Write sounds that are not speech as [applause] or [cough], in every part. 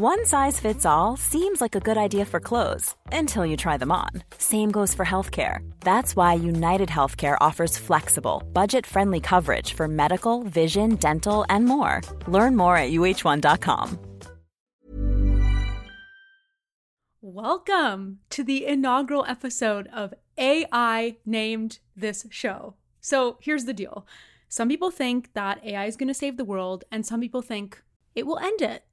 One size fits all seems like a good idea for clothes until you try them on. Same goes for healthcare. That's why United Healthcare offers flexible, budget friendly coverage for medical, vision, dental, and more. Learn more at uh1.com. Welcome to the inaugural episode of AI Named This Show. So here's the deal some people think that AI is going to save the world, and some people think it will end it.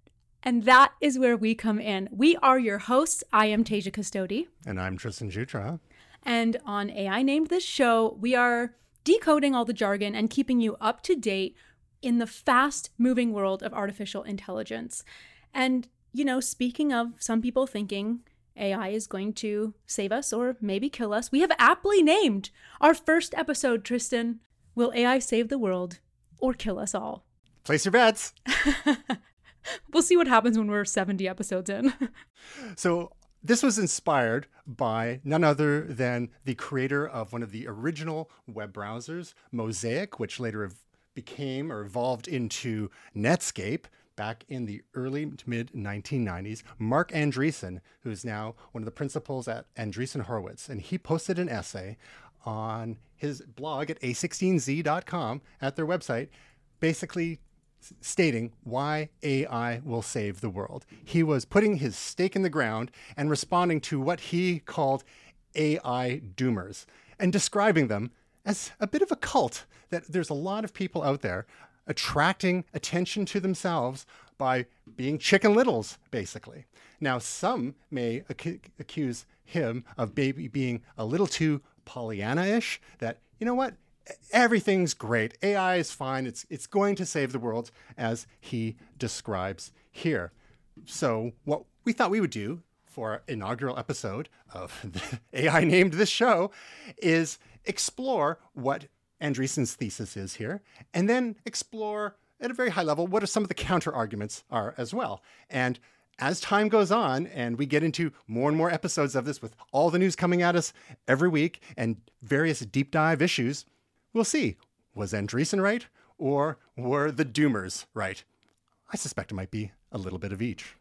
And that is where we come in. We are your hosts. I am Tasia Custodi. And I'm Tristan Jutra. And on AI Named This Show, we are decoding all the jargon and keeping you up to date in the fast moving world of artificial intelligence. And, you know, speaking of some people thinking AI is going to save us or maybe kill us, we have aptly named our first episode, Tristan Will AI save the world or kill us all? Place your bets. [laughs] [laughs] we'll see what happens when we're 70 episodes in. [laughs] so, this was inspired by none other than the creator of one of the original web browsers, Mosaic, which later became or evolved into Netscape back in the early to mid 1990s. Marc Andreessen, who is now one of the principals at Andreessen Horowitz, and he posted an essay on his blog at a16z.com at their website, basically stating why AI will save the world. He was putting his stake in the ground and responding to what he called AI doomers and describing them as a bit of a cult that there's a lot of people out there attracting attention to themselves by being chicken littles, basically. Now, some may ac- accuse him of maybe being a little too Pollyanna ish, that, you know what, everything's great. AI is fine. It's it's going to save the world as he describes here. So what we thought we would do for our inaugural episode of [laughs] AI named this show is explore what Andreessen's thesis is here, and then explore at a very high level what are some of the counter arguments are as well. And as time goes on and we get into more and more episodes of this with all the news coming at us every week and various deep dive issues, We'll see. Was Andreessen right? Or were the Doomers right? I suspect it might be a little bit of each.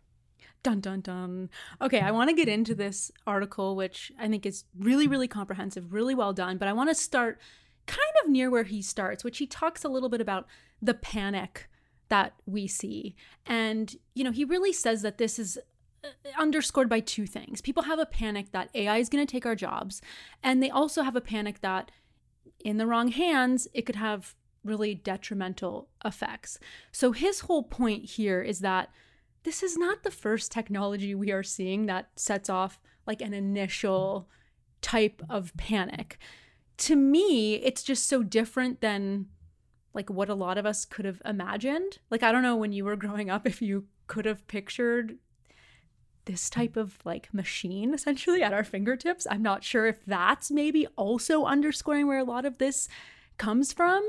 Dun dun dun. Okay, I want to get into this article, which I think is really, really comprehensive, really well done. But I want to start kind of near where he starts, which he talks a little bit about the panic that we see. And, you know, he really says that this is uh, underscored by two things. People have a panic that AI is going to take our jobs, and they also have a panic that in the wrong hands, it could have really detrimental effects. So, his whole point here is that this is not the first technology we are seeing that sets off like an initial type of panic. To me, it's just so different than like what a lot of us could have imagined. Like, I don't know when you were growing up if you could have pictured this type of like machine essentially at our fingertips. I'm not sure if that's maybe also underscoring where a lot of this comes from.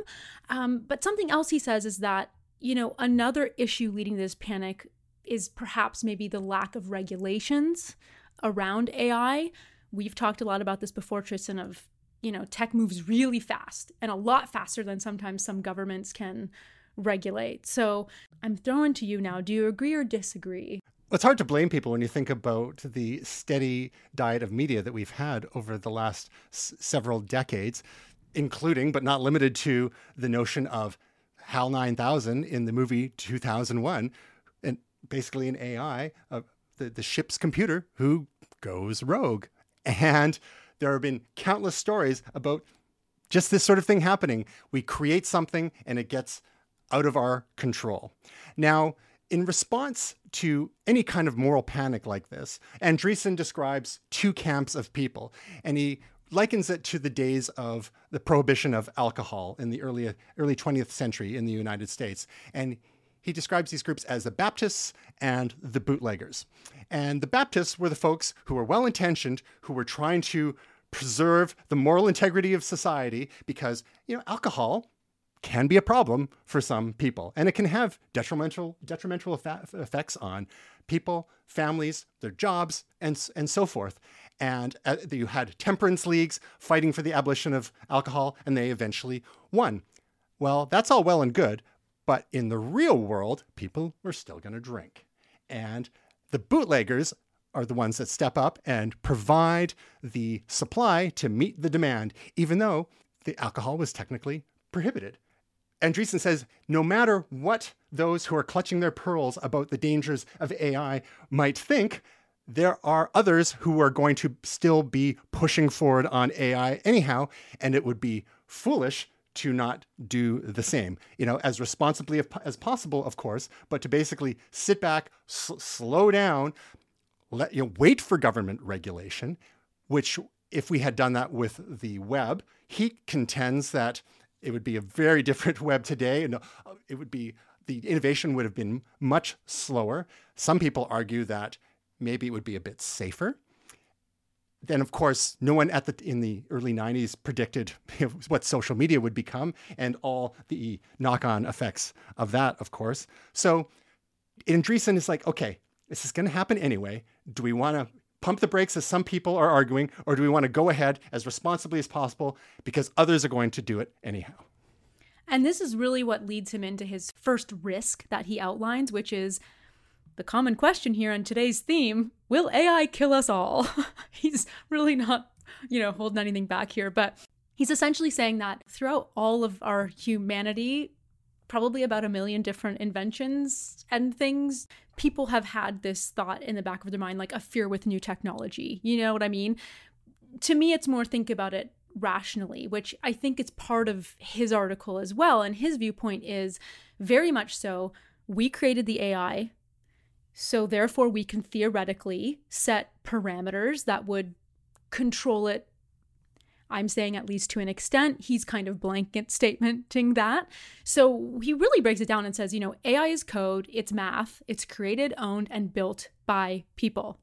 Um, but something else he says is that, you know, another issue leading to this panic is perhaps maybe the lack of regulations around AI. We've talked a lot about this before, Tristan, of, you know, tech moves really fast and a lot faster than sometimes some governments can regulate. So I'm throwing to you now. Do you agree or disagree? It's hard to blame people when you think about the steady diet of media that we've had over the last s- several decades, including but not limited to the notion of HAL 9000 in the movie 2001, and basically an AI, uh, the, the ship's computer, who goes rogue. And there have been countless stories about just this sort of thing happening. We create something and it gets out of our control. Now, in response to any kind of moral panic like this, Andreessen describes two camps of people, and he likens it to the days of the prohibition of alcohol in the early early 20th century in the United States. And he describes these groups as the Baptists and the bootleggers. And the Baptists were the folks who were well intentioned, who were trying to preserve the moral integrity of society because, you know, alcohol can be a problem for some people and it can have detrimental detrimental effects on people, families, their jobs and and so forth. And uh, you had temperance leagues fighting for the abolition of alcohol and they eventually won. Well, that's all well and good, but in the real world, people were still going to drink. And the bootleggers are the ones that step up and provide the supply to meet the demand, even though the alcohol was technically prohibited. Andreessen says no matter what those who are clutching their pearls about the dangers of AI might think, there are others who are going to still be pushing forward on AI anyhow, and it would be foolish to not do the same, you know, as responsibly as possible, of course, but to basically sit back, slow down, let you know, wait for government regulation, which if we had done that with the web, he contends that it would be a very [laughs] different web today, and uh, it would be the innovation would have been much slower. Some people argue that maybe it would be a bit safer. Then of course no one at the in the early 90s predicted [laughs] what social media would become and all the knock-on effects of that of course. So Andreessen is like okay this is going to happen anyway. Do we want to pump the brakes as some people are arguing or do we want to go ahead as responsibly as possible because others are going to do it anyhow and this is really what leads him into his first risk that he outlines which is the common question here on today's theme will AI kill us all? [laughs] he's really not, you know, holding anything back here, but he's essentially saying that throughout all of our humanity, probably about a million different inventions and things, people have had this thought in the back of their mind, like a fear with new technology. You know what I mean? To me, it's more think about it rationally, which I think is part of his article as well. And his viewpoint is very much so. We created the AI so, therefore, we can theoretically set parameters that would control it. I'm saying at least to an extent. He's kind of blanket statementing that. So he really breaks it down and says, you know, AI is code, it's math, it's created, owned, and built by people.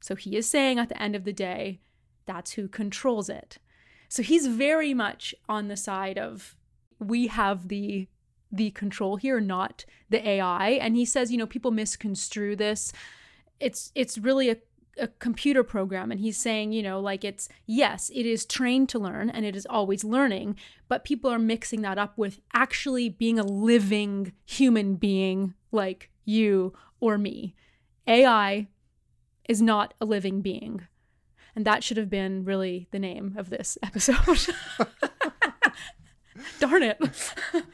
So he is saying at the end of the day, that's who controls it. So he's very much on the side of we have the the control here, not the AI. And he says, you know, people misconstrue this. It's it's really a a computer program and he's saying you know like it's yes it is trained to learn and it is always learning but people are mixing that up with actually being a living human being like you or me. Ai is not a living being. And that should have been really the name of this episode. [laughs] Darn it [laughs]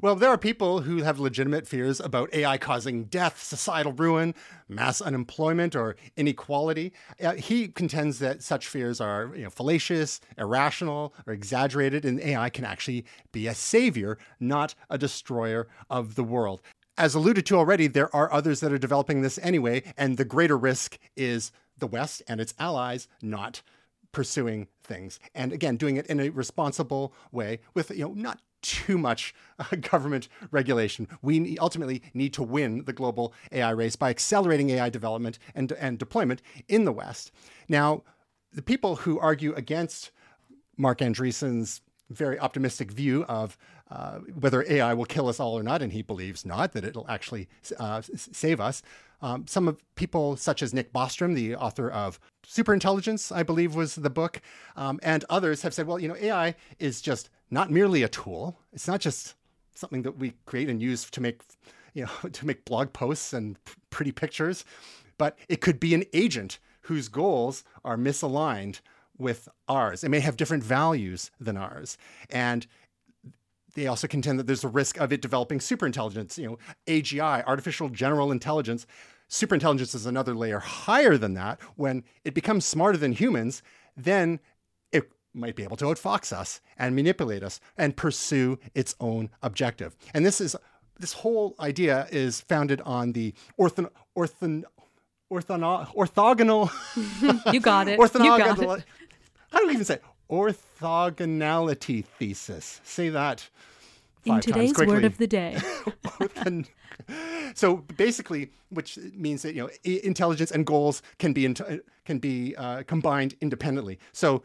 well, there are people who have legitimate fears about AI causing death, societal ruin, mass unemployment, or inequality. Uh, he contends that such fears are you know, fallacious, irrational, or exaggerated, and AI can actually be a savior, not a destroyer of the world. As alluded to already, there are others that are developing this anyway, and the greater risk is the West and its allies not pursuing things and again doing it in a responsible way with you know not too much uh, [laughs] government regulation. We ultimately need to win the global AI race by accelerating AI development and, and deployment in the West. Now, the people who argue against Marc Andreessen's very optimistic view of uh, whether AI will kill us all or not, and he believes not, that it'll actually uh, save us. Um, some of people, such as Nick Bostrom, the author of Superintelligence, I believe was the book, um, and others have said, well, you know, AI is just not merely a tool. It's not just something that we create and use to make, [laughs] you know, [laughs] to make blog posts and p- pretty pictures, but it could be an agent whose goals are misaligned with ours. It may have different values than ours. And they also contend that there's a risk of it developing superintelligence, you know, AGI, artificial general intelligence. Superintelligence is another layer higher than that. When it becomes smarter than humans, then it might be able to outfox us and manipulate us and pursue its own objective. And this is this whole idea is founded on the orthon, orthon, orthono, orthogonal. [laughs] you got it. orthogonal. You got it. How do we even say orthogonality thesis? Say that In today's word of the day. [laughs] [laughs] [laughs] So basically, which means that you know intelligence and goals can be can be uh, combined independently. So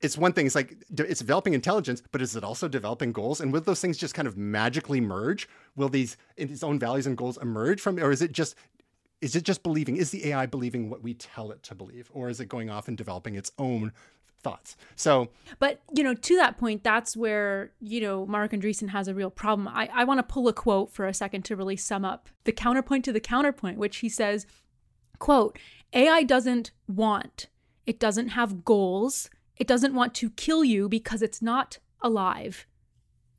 it's one thing. It's like it's developing intelligence, but is it also developing goals? And will those things just kind of magically merge? Will these its own values and goals emerge from, or is it just is it just believing? Is the AI believing what we tell it to believe, or is it going off and developing its own thoughts? So But, you know, to that point, that's where, you know, Marc Andreessen has a real problem. I, I want to pull a quote for a second to really sum up the counterpoint to the counterpoint, which he says, quote, AI doesn't want, it doesn't have goals, it doesn't want to kill you because it's not alive.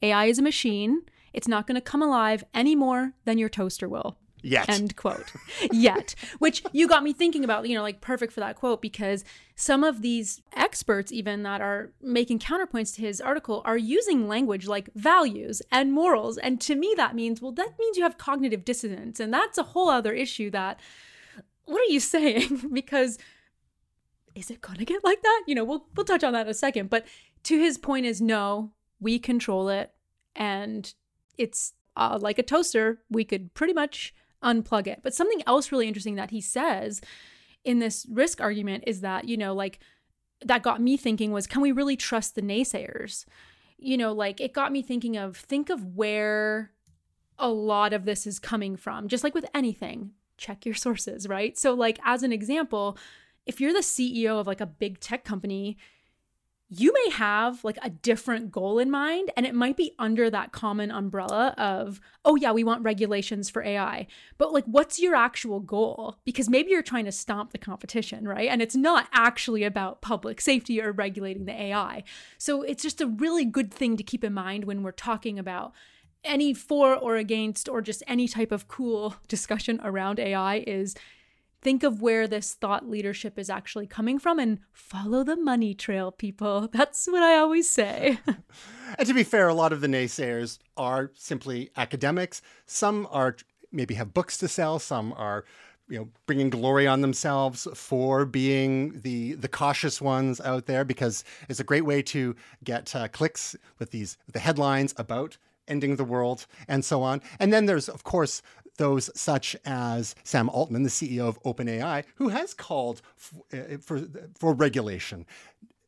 AI is a machine. It's not going to come alive any more than your toaster will. Yet. End quote. Yet. Which you got me thinking about, you know, like perfect for that quote because some of these experts, even that are making counterpoints to his article, are using language like values and morals. And to me, that means, well, that means you have cognitive dissonance. And that's a whole other issue that, what are you [laughs] saying? because is it going to get like that? You know, we'll, we'll touch on that in a second. But to his point is no, we control it. And it's uh, like a toaster, we could pretty much unplug it. But something else really interesting that he says in this risk argument is that, you know, like that got me thinking was can we really trust the naysayers? You know, like it got me thinking of think of where a lot of this is coming from. Just like with anything, check your [laughs] sources, right? So like as an example, if you're the CEO of like a big tech company, you may have like a different goal in mind and it might be under that common umbrella of oh yeah we want regulations for ai but like what's your actual goal? Because maybe you're trying to stomp the competition right? And it's not actually about public safety or regulating the ai so it's just a really good thing to keep in mind when we're talking about any for or against or just any type of cool [laughs] discussion around ai is think of where this thought leadership is actually coming from and follow the money trail, people. [laughs] That's what I always say. [laughs] And to be fair, a lot of the naysayers are simply academics. Some are maybe have books to sell. Some are, you know, bringing glory on themselves for being the the cautious ones out there because it's a great way to get uh, clicks with these the headlines about ending the world and so on. And then there's of course those such as Sam Altman, the CEO of OpenAI, who has called f- for for regulation.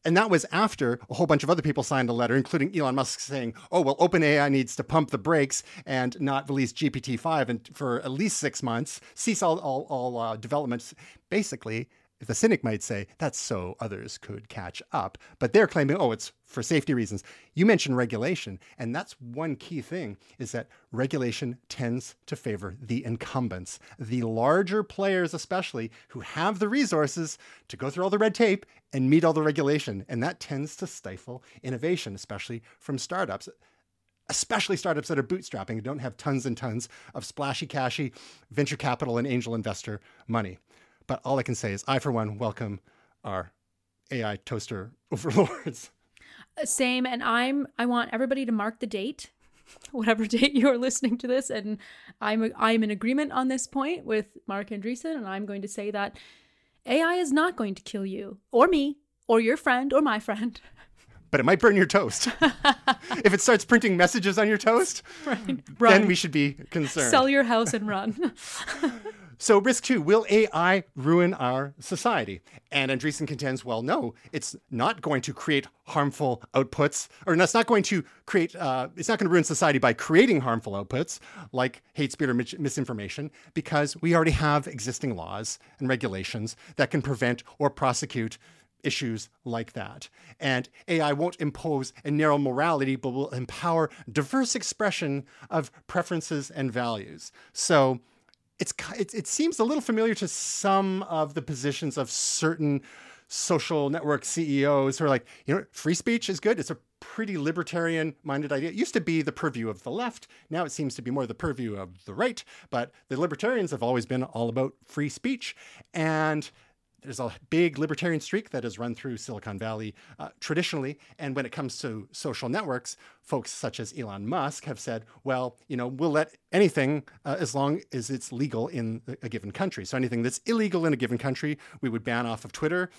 And that was after a whole bunch of other people signed a letter, including Elon Musk saying, oh, well, OpenAI needs to pump the brakes and not release GPT 5 and for at least six months, cease all, all, all uh, developments. Basically, the cynic might say that's so others could catch up. But they're claiming, oh, it's for safety reasons. You mentioned regulation, and that's one key thing is that regulation tends to favor the incumbents, the larger players, especially who have the resources to go through all the red tape and meet all the regulation. And that tends to stifle innovation, especially from startups especially startups that are bootstrapping and don't have tons and tons of splashy cashy venture capital and angel investor money. But all I can say is, I, for one, welcome our AI toaster [laughs] overlords. Uh, same. And I'm, I want everybody to mark the date, [laughs] whatever date you're listening to this. And I'm, I'm in agreement on this point with Marc Andreessen. And I'm going to say that AI is not going to kill you or me or your friend or my friend. [laughs] But it might burn your toast. if it starts printing messages on your toast, Right. then we should be concerned. Sell your house and run. So, risk two will AI ruin our society? And Andreessen contends, well, no, it's not going to create harmful outputs, or it's not going to create, uh, it's not going to ruin society by creating harmful outputs like hate speech or mis- misinformation, because we already have existing laws and regulations that can prevent or prosecute issues like that. And AI won't impose a narrow morality, but will empower diverse expression of preferences and values. So, it's it, it seems a little familiar to some of the positions of certain social network CEOs who are like, you know, free speech is good. It's a pretty libertarian minded idea. It used to be the purview of the left. Now it seems to be more the purview of the right. But the libertarians have always been all about free speech. And there's a big libertarian streak that has run through Silicon Valley uh, traditionally. And when it comes to social networks, folks such as Elon Musk have said, well, you know, we'll let anything uh, as long as it's legal in a given country. So anything that's illegal in a given country, we would ban off of Twitter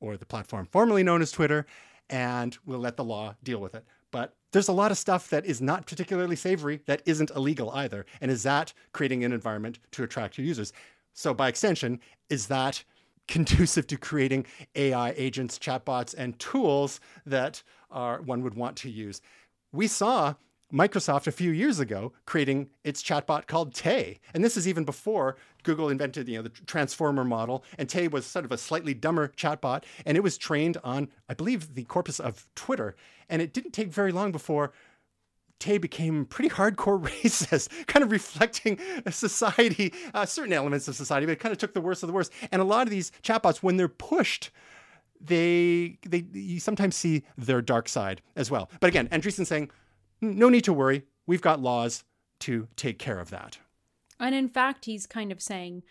or the platform formerly known as Twitter, and we'll let the law deal with it. But there's a lot of stuff that is not particularly savory that isn't illegal either. And is that creating an environment to attract your users? So, by extension, is that conducive to creating AI agents, chatbots, and tools that are, one would want to use? We saw Microsoft a few years ago creating its chatbot called Tay. And this is even before Google invented you know, the transformer model. And Tay was sort of a slightly dumber chatbot. And it was trained on, I believe, the corpus of Twitter. And it didn't take very long before Tay became pretty hardcore [laughs] racist, kind of reflecting society, uh, certain elements of society, but it kind of took the worst of the worst. And a lot of these chatbots, when they're pushed, they they you sometimes see their dark side as well. But again, Andreessen saying, no need to worry. We've got laws to take care of that. And in fact, he's kind of saying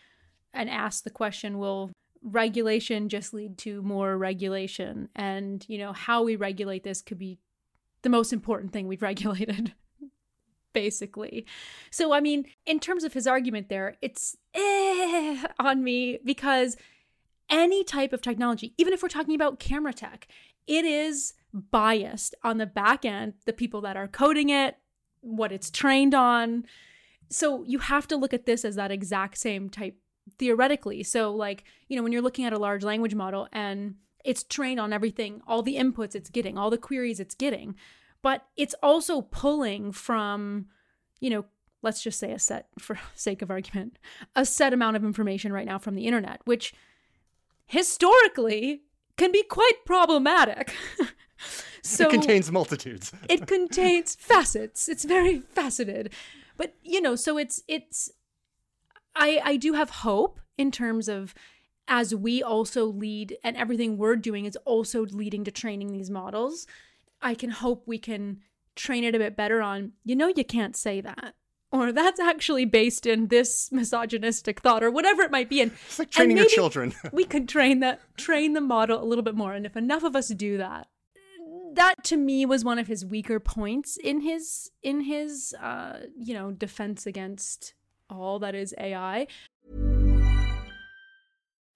and asked the question, will regulation just lead to more regulation? And, you know, how we regulate this could be the most important thing we've [laughs] regulated, basically. So, I mean, in terms of his argument there, it's eh on me because any type of technology, even if we're talking about camera tech, it is biased on the back end, the people that are coding it, what it's trained on. So you have to look at this as that exact same type theoretically. So, like, you know, when you're looking at a large language model and it's trained on everything, all the inputs it's getting, all the queries it's getting, but it's also pulling from, you know, let's just say a set, [laughs] for sake of argument, a set amount of information right now from the internet, which historically can be quite problematic. [laughs] so it contains multitudes. [laughs] it contains facets. It's very faceted. But you know, so it's it's I I do have hope in terms of as we also lead and everything we're doing is also leading to training these models. I can hope we can train it a bit better on, you know, you can't say that or that's actually based in this misogynistic thought or whatever it might be and it's like training your children [laughs] we could train that train the model a little bit more and if enough of us do that that to me was one of his weaker points in his in his uh you know defense against all that is ai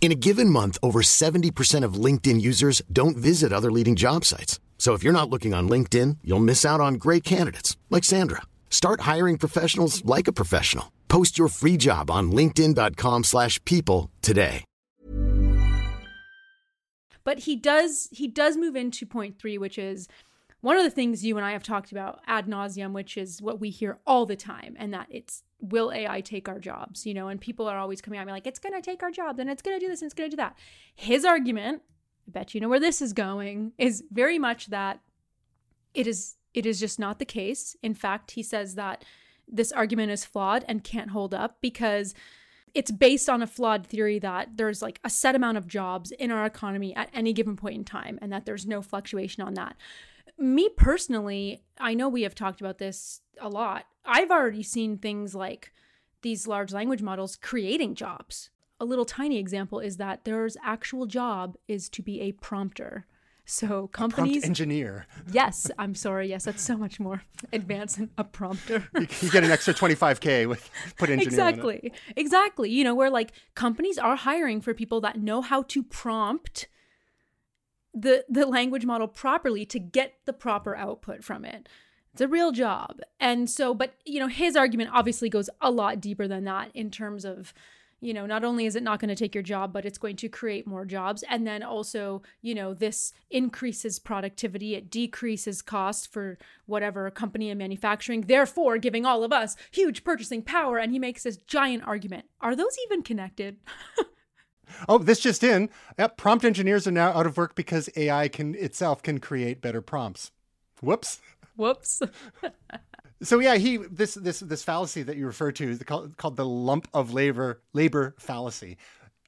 In a given month, over 70% of LinkedIn users don't visit other leading job sites. So if you're not looking on LinkedIn, you'll miss out on great candidates like Sandra. Start hiring professionals like a professional. Post your free job on linkedin.com/people today. but he does he does move into point 3 which is one of the things you and I have talked about ad nauseum, which is what we hear all the time, and that it's will AI take our jobs? You know, and people are always coming at me like, it's going to take our jobs and it's going to do this, and it's going to do that. His argument, I bet you know where this is going, is very much that it is it is just not the case. In fact, he says that this argument is flawed and can't hold up because it's based on a flawed theory that there's like a set amount of jobs in our economy at any given point in time and that there's no fluctuation on that. Me personally, I know we have talked about this a lot. I've already seen things like these large language models creating jobs. A little tiny example is that there's actual job is to be a prompter. So companies engineer. Yes, I'm sorry. Yes, that's so much more advanced than a prompter. you, you, get an extra 25k with put engineer. Exactly. Exactly. You know, where like companies are hiring for people that know how to prompt the the language model properly to get the proper output from it. It's a real job. And so but you know, his argument obviously goes a lot deeper than that in terms of you know, not only is it not going to take your job, but it's going to create more jobs. And then also, you know, this increases productivity, it decreases costs for whatever company in manufacturing, therefore giving all of us huge purchasing power. And he makes this giant argument. Are those even connected? [laughs] oh, this just in. Yep, prompt engineers are now out of work because AI can itself can create better prompts. Whoops. Whoops. [laughs] so yeah, he this this this fallacy that you refer to is called, called the lump of labor labor fallacy.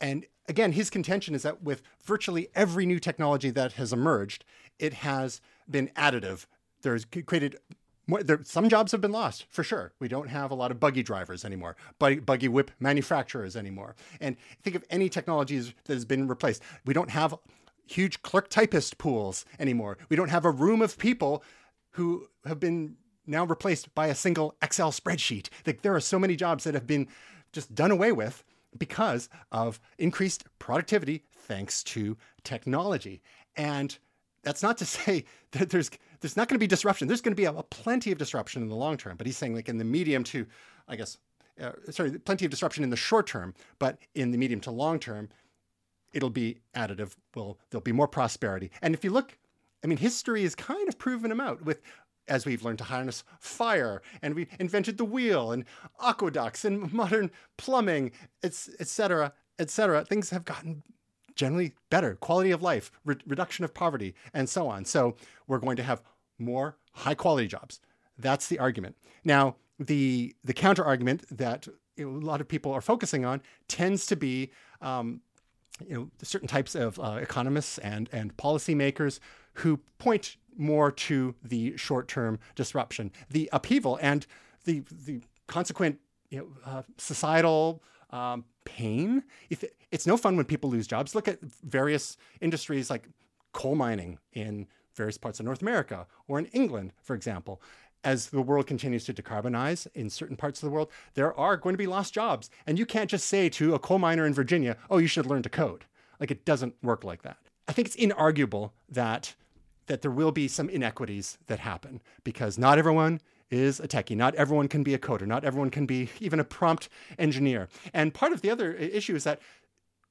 And again, his contention is that with virtually every new technology that has emerged, it has been additive there's created there, some jobs have been lost for sure. We don't have a lot of buggy drivers anymore, buggy, buggy whip manufacturers anymore. And think of any technologies that has been replaced. We don't have huge clerk typist pools anymore. We don't have a room of people who have been now replaced by a single Excel spreadsheet. Like there are so many jobs that have been just done away with because of increased productivity thanks to technology. And that's not to [laughs] say that there's there's not going to be disruption. There's going to be a, a, plenty of disruption in the long term. But he's saying like in the medium to, I guess, uh, sorry, plenty of disruption in the short term. But in the medium to long term, it'll be additive. Will there'll be more prosperity. And if you look, I mean, history has kind of proven him out with as we've learned to harness fire and we invented the wheel and aqueducts and modern plumbing, etc., etc. Things have gotten generally better quality of life, re- reduction of poverty, and so on. So we're going to have more high quality jobs. That's the argument. Now, the the counter argument that a lot of people are focusing on tends to be um, you know certain types of uh, economists and and policymakers who point more to the short term disruption, the upheaval, and the the consequent you know, uh, societal um, pain. It, it's no fun when people lose jobs. Look at various industries like coal mining in various parts of North America or in England, for example. As the world continues to decarbonize in certain parts of the world, there are going to be lost jobs. And you can't just say to a coal miner in Virginia, oh, you should learn to code. Like it doesn't work like that. I think it's inarguable that that there will be some inequities that happen because not everyone is a techie. Not everyone can be a coder. Not everyone can be even a prompt engineer. And part of the other issue is that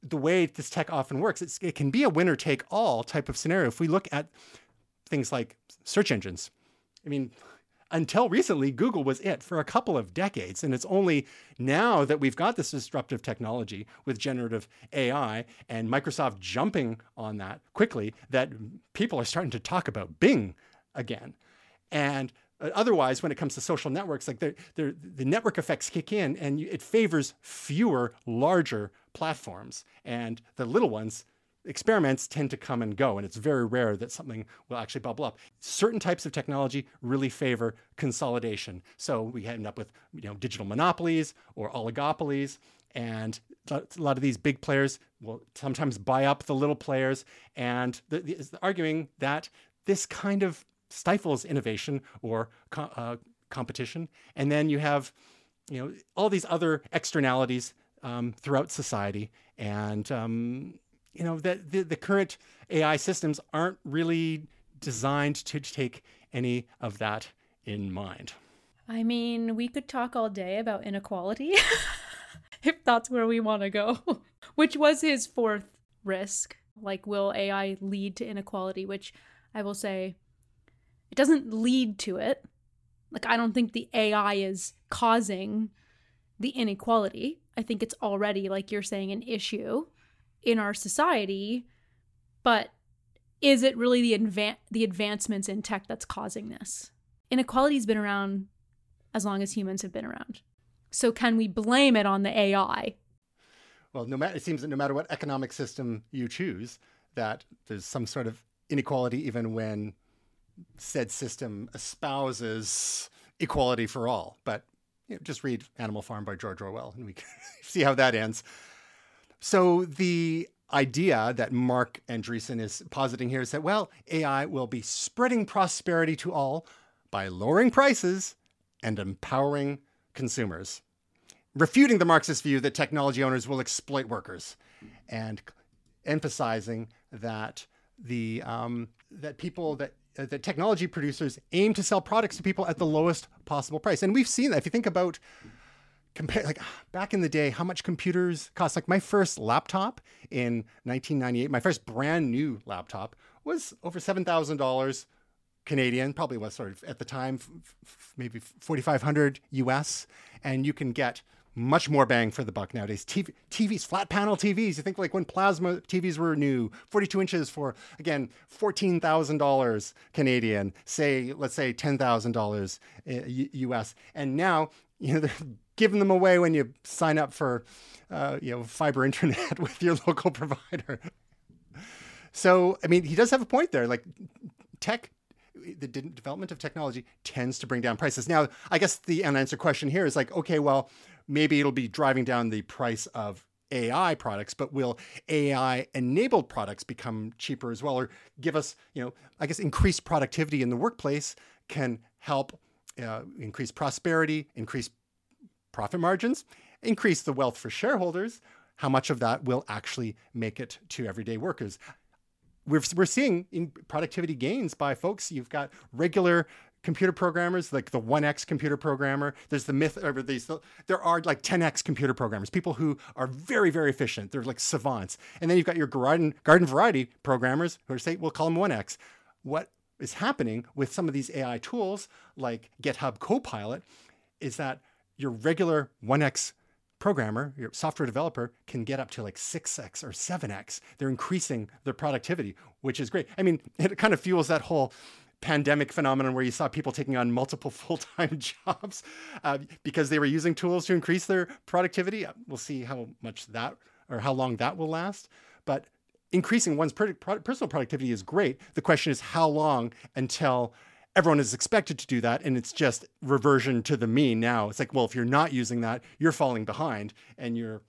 the way this tech often works, it can be a winner take all type of scenario. If we look at things like search engines, I mean, until recently, Google was it for a couple of decades. And it's only now that we've got this disruptive technology with generative AI and Microsoft jumping on that quickly that people are starting to talk about Bing again. And Uh, otherwise, when it comes to social networks, like they're, they're, the network effects kick in and it favors fewer, larger platforms. And the little ones, experiments tend to come and go, and it's very rare that something will actually bubble up. Certain types of technology really favor consolidation. So we end up with you know, digital monopolies or oligopolies. And a lot of these big players will sometimes buy up the little players. And the, the, arguing that this kind of stifles innovation or co- uh, competition. And then you have, you know, all these other externalities um, throughout society, and um, you know that the, the current AI systems aren't really designed to take any of that in mind. I mean, we could talk all day about inequality [laughs] if that's where we want to go, [laughs] which was his fourth risk. Like, will AI lead to inequality? Which I will say it doesn't lead to it. Like, I don't think the AI is causing the inequality. I think it's already, like you're saying, an issue in our society. But is it really the, adva- the advancements in tech that's causing this? Inequality's been around as long as humans have been around. So, can we blame it on the AI? Well, no matter it seems that no matter what economic system you choose, that there's some sort of inequality even when said system espouses equality for all. But you know, just read Animal Farm by George Orwell and we can [laughs] see how that ends. So the idea that Marc Andreessen is positing here is that, well, AI will be spreading prosperity to all by lowering prices and empowering consumers, refuting the Marxist view that technology owners will exploit workers and emphasizing that the um, that people that Uh, that technology producers aim to sell products to people at the lowest possible price. And we've seen that. If you think about compare like [sighs] back in the day how much computers cost like my first laptop in 1998 my first brand new laptop was over $7000 canadian probably was sort of at the time f- f- maybe 4500 us and you can get much more bang for the buck nowadays. TV, TVs, flat panel TVs. You think like when plasma TVs were new, 42 inches for again $14,000 Canadian, say let's say $10,000 US, and now [laughs] you know they're giving them away when you sign up for uh, you know fiber [laughs] internet with your local provider. So I mean, he does have a point there. Like tech the de- development of technology tends to bring down prices. Now, I guess the unanswered question here is like, okay, well, maybe it'll be driving down the price of AI products, but will AI enabled products become cheaper as well or give us, you know, I guess increased productivity in the workplace can help uh, increase prosperity, increase profit margins, increase the wealth for shareholders. How much of that will actually make it to everyday workers? We're, we're seeing in productivity gains by folks. You've got regular computer programmers, like the 1x computer programmer. There's the myth over these. There are like 10x computer programmers, people who are very, very efficient. They're like savants. And then you've got your garden, garden variety programmers who are say, we'll call them 1x. What is happening with some of these AI tools like GitHub Copilot is that your regular 1x programmer, your software developer can get up to like 6x or 7x. They're increasing their productivity, which is great. I mean, [laughs] it kind of fuels that whole pandemic phenomenon where you saw people taking on multiple [laughs] full-time jobs uh, because they were using tools to increase their productivity. Uh, we'll see how much that or how long that will last. But increasing one's personal productivity is great. The question is how long until everyone is expected to do that and it's just reversion to the mean now. It's like, well, if you're not using that, you're falling behind and you're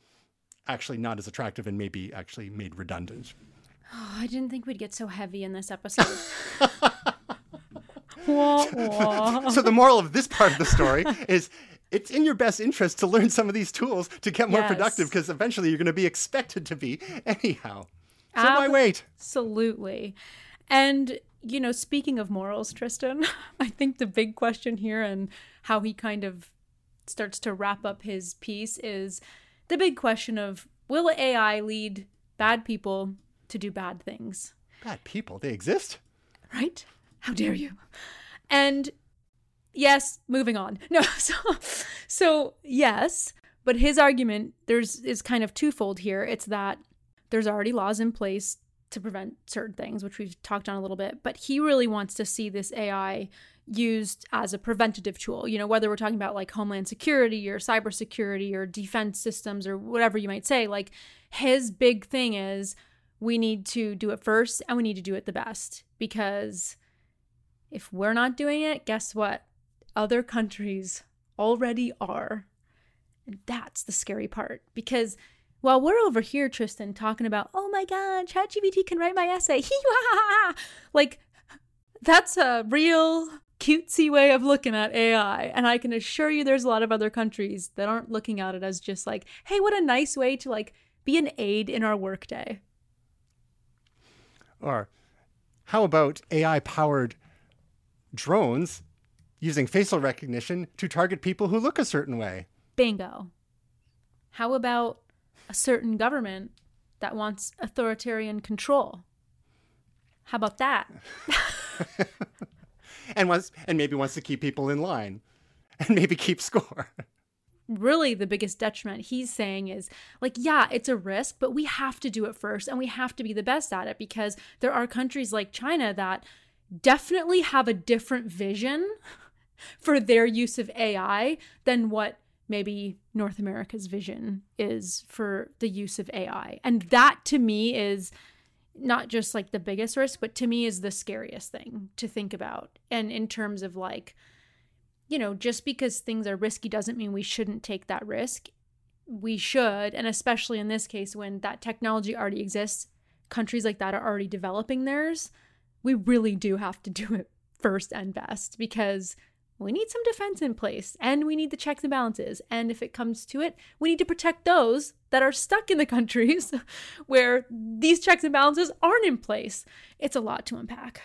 actually not as attractive and maybe actually made redundant. Oh, I didn't think we'd get so heavy in this episode. [laughs] wah, wah. [laughs] so the moral of this part of the story [laughs] is it's in your best interest to learn some of these tools to get more yes. productive because eventually you're going to be expected to be anyhow. So why wait? Absolutely. And you know, speaking of morals, Tristan, [laughs] I think the big question here and how he kind of starts to wrap up his piece is the big question of will AI lead bad people to do bad things? Bad people? They exist? Right? How dare you? And yes, moving on. [laughs] No, so so yes, but his argument there's is kind of twofold here. It's that there's already laws in place to prevent certain things, which we've talked on a little bit, but he really wants to see this AI used as a preventative tool. You know, whether we're talking about like homeland security or cybersecurity or defense systems or whatever you might say, like his big thing is we need to do it first and we need to do it the best because if we're not doing it, guess what? Other countries already are. And that's the scary part because while we're over here, Tristan, talking about, oh my God, ChatGPT can write my essay. [laughs] like, that's a real cutesy way of looking at AI. And I can assure you there's a lot of other countries that aren't looking at it as just like, hey, what a nice way to like be an aid in our workday. Or how about AI powered drones using facial recognition to target people who look a certain way? Bingo. How about a certain government that wants authoritarian control. How about that? [laughs] and wants and maybe wants to keep people in line [laughs] and maybe keep score. Really, the biggest detriment he's saying is like, yeah, it's a risk, but we have to do it first and we have to be the best at it because there are countries like China that definitely have a different vision for their use of AI than what maybe North America's vision is for the use of AI. And that to me is not just like the biggest risk, but to me is the scariest thing to think about. And in terms of like, you know, just because things are risky doesn't mean we shouldn't take that risk. We should. And especially in this case, when that technology already exists, countries like that are already developing theirs. We really do have to do it first and best because we need some defense in place and we need the checks and balances. And if it comes to it, we need to protect those that are stuck in the countries [laughs] where these checks and balances aren't in place. It's a lot to unpack.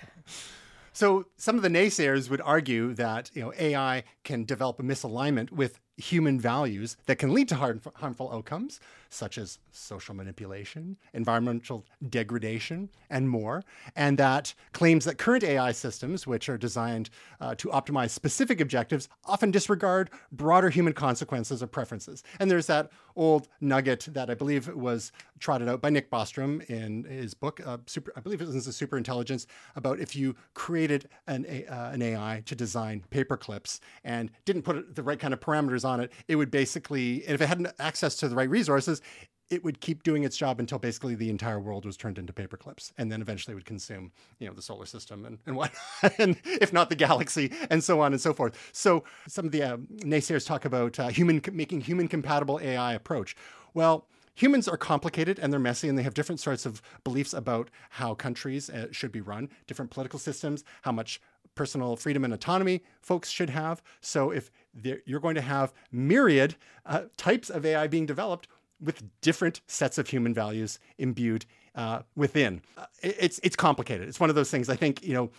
So some of the naysayers would argue that you know AI can develop a misalignment with human values that can lead to harmful outcomes, such as social manipulation, environmental degradation, and more. And that claims that current AI systems, which are designed uh, to optimize specific objectives, often disregard broader human consequences or preferences. And there's that old nugget that I believe was trotted out by Nick Bostrom in his book, uh, super, I believe it was the Super Intelligence, about if you created an, uh, an AI to design paper clips and didn't put the right kind of parameters on it, it would basically, if it hadn't access to the right resources, it would keep doing its job until basically the entire world was turned into paperclips, and then eventually would consume you know the solar system and, and what [laughs] and if not the galaxy and so on and so forth. So some of the uh, naysayers talk about uh, human making human compatible ai approach. Well humans are complicated and they're messy and they have different sorts of beliefs about how countries uh, should be run different political systems how much personal freedom and autonomy folks should have. So if you're going to have myriad uh, types of ai being developed with different sets of human values imbued uh, within. Uh, it's it's complicated. It's one of those things. I think you know.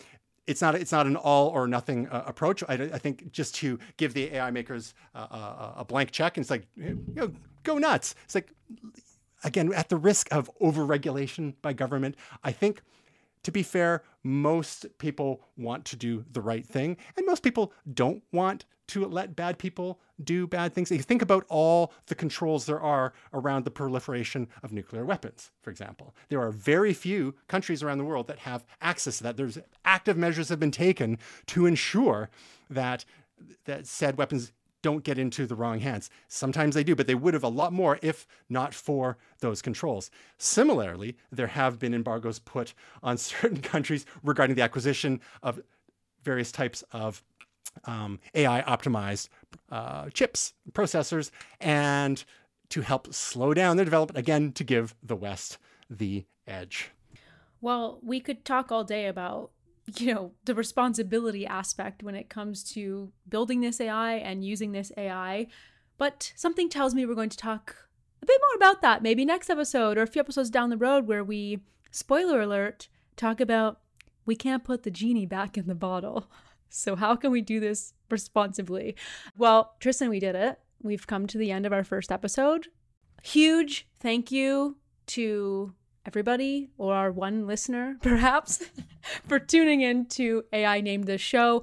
It's not. It's not an all or nothing uh, approach. I, I, think just to give the AI makers a blank check and it's like, you know, go nuts. It's like, again, at the risk of overregulation by government. I think to be fair, most people want to do the right thing, and most people don't want to let bad people do bad things. You think about all the controls there are around the proliferation of nuclear weapons, for example. There are very few countries around the world that have access to that. There's active measures have been taken to ensure that that said weapons don't get into the wrong hands. Sometimes they do, but they would have a lot more if not for those controls. Similarly, there have been embargoes put on [laughs] certain countries regarding the acquisition of various types of um, AI optimized uh, chips, processors, and to help slow down their development, again, to give the West the edge. Well, we could talk all day about you know the responsibility aspect when it comes to building this AI and using this AI. But something tells me we're going to talk a bit more about that maybe next episode or a few episodes down the road where we spoiler alert talk about we can't put the genie back in the bottle. [laughs] So how can we do this responsibly? Well, Tristan, we did it. We've come to the end of our first episode. Huge thank you to everybody or our one listener, [laughs] perhaps, for tuning in to AI Named This Show.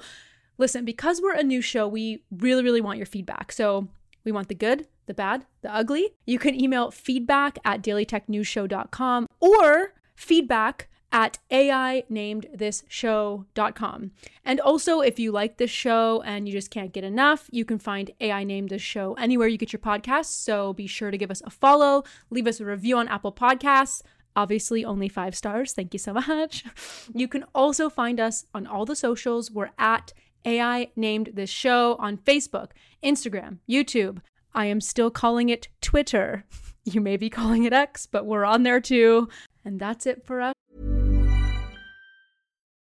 Listen, because we're a new show, we really, really want your feedback. So we want the good, the bad, the ugly. You can email feedback at dailytechnewsshow.com or feedback at ainamedthisshow.com. And also, if you like this show and you just can't get enough, you can find AI Named This Show anywhere you get your podcasts. So be sure to give us a follow, leave us a review on Apple Podcasts. Obviously, only five stars. Thank you so much. [laughs] You can also find us on all the socials. We're at AI named this show on Facebook, Instagram, YouTube. I am still calling it Twitter. [laughs] You may be calling it X, but we're on there too. And that's it for us.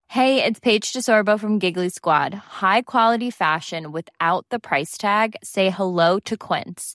Hey, it's Paige DeSorbo from Giggly Squad. High quality fashion without the price tag? Say hello to Quince.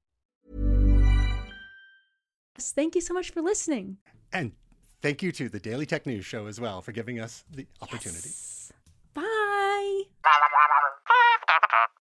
Thank you so much for listening. And thank you to the Daily Tech News Show as well for giving us the opportunity. Yes. Bye. [laughs]